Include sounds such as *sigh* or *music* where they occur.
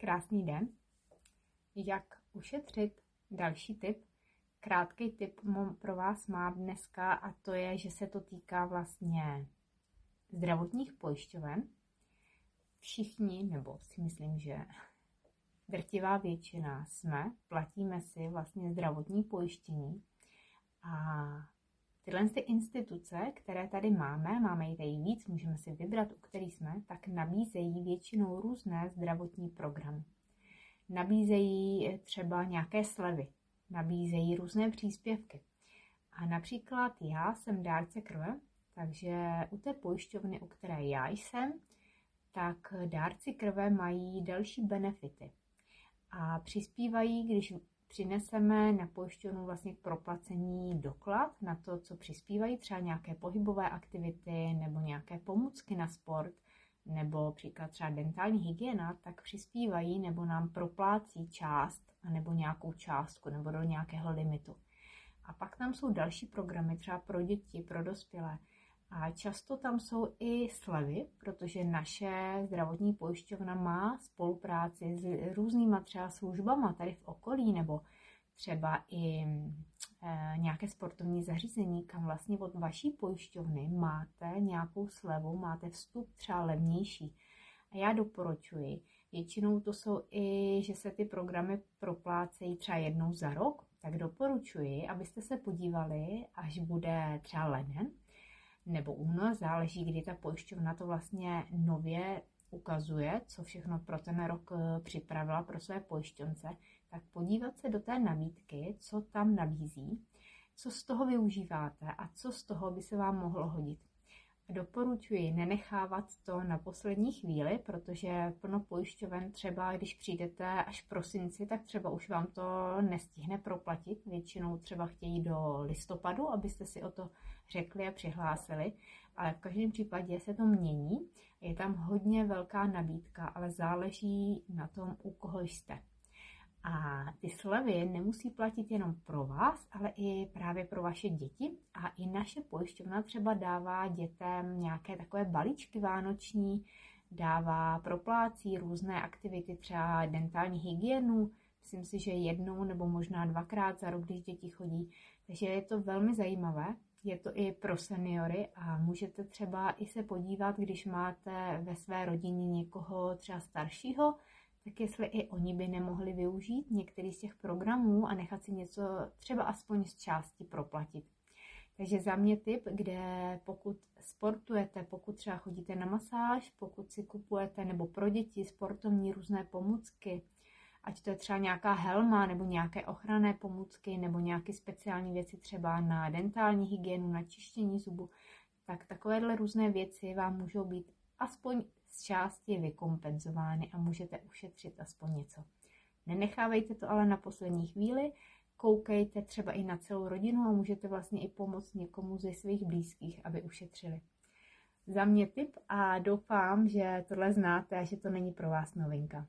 Krásný den. Jak ušetřit? Další tip. Krátký tip pro vás mám dneska a to je, že se to týká vlastně zdravotních pojišťoven. Všichni, nebo si myslím, že *laughs* drtivá většina jsme, platíme si vlastně zdravotní pojištění a Tyhle ty instituce, které tady máme, máme i tady víc, můžeme si vybrat, u kterých jsme, tak nabízejí většinou různé zdravotní programy. Nabízejí třeba nějaké slevy, nabízejí různé příspěvky. A například já jsem dárce krve, takže u té pojišťovny, u které já jsem, tak dárci krve mají další benefity. A přispívají, když přineseme na pojišťovnu vlastně k proplacení doklad na to, co přispívají, třeba nějaké pohybové aktivity nebo nějaké pomůcky na sport, nebo příklad třeba dentální hygiena, tak přispívají nebo nám proplácí část nebo nějakou částku nebo do nějakého limitu. A pak tam jsou další programy třeba pro děti, pro dospělé. A často tam jsou i slevy, protože naše zdravotní pojišťovna má spolupráci s různýma třeba službama tady v okolí nebo třeba i e, nějaké sportovní zařízení, kam vlastně od vaší pojišťovny máte nějakou slevu, máte vstup třeba levnější. A já doporučuji, většinou to jsou i, že se ty programy proplácejí třeba jednou za rok, tak doporučuji, abyste se podívali, až bude třeba leden, nebo únor, záleží, kdy ta pojišťovna to vlastně nově ukazuje, co všechno pro ten rok eh, připravila pro své pojišťonce, tak podívat se do té nabídky, co tam nabízí, co z toho využíváte a co z toho by se vám mohlo hodit. Doporučuji nenechávat to na poslední chvíli, protože plno pojišťoven třeba, když přijdete až v prosinci, tak třeba už vám to nestihne proplatit. Většinou třeba chtějí do listopadu, abyste si o to řekli a přihlásili, ale v každém případě se to mění. Je tam hodně velká nabídka, ale záleží na tom, u koho jste. A ty slevy nemusí platit jenom pro vás, ale i právě pro vaše děti. A i naše pojišťovna třeba dává dětem nějaké takové balíčky vánoční, dává proplácí různé aktivity, třeba dentální hygienu, myslím si, že jednou nebo možná dvakrát za rok, když děti chodí. Takže je to velmi zajímavé. Je to i pro seniory a můžete třeba i se podívat, když máte ve své rodině někoho třeba staršího, tak jestli i oni by nemohli využít některý z těch programů a nechat si něco třeba aspoň z části proplatit. Takže za mě tip, kde pokud sportujete, pokud třeba chodíte na masáž, pokud si kupujete nebo pro děti sportovní různé pomůcky, ať to je třeba nějaká helma nebo nějaké ochranné pomůcky nebo nějaké speciální věci třeba na dentální hygienu, na čištění zubu, tak takovéhle různé věci vám můžou být aspoň z části vykompenzovány a můžete ušetřit aspoň něco. Nenechávejte to ale na poslední chvíli, koukejte třeba i na celou rodinu a můžete vlastně i pomoct někomu ze svých blízkých, aby ušetřili. Za mě tip a doufám, že tohle znáte a že to není pro vás novinka.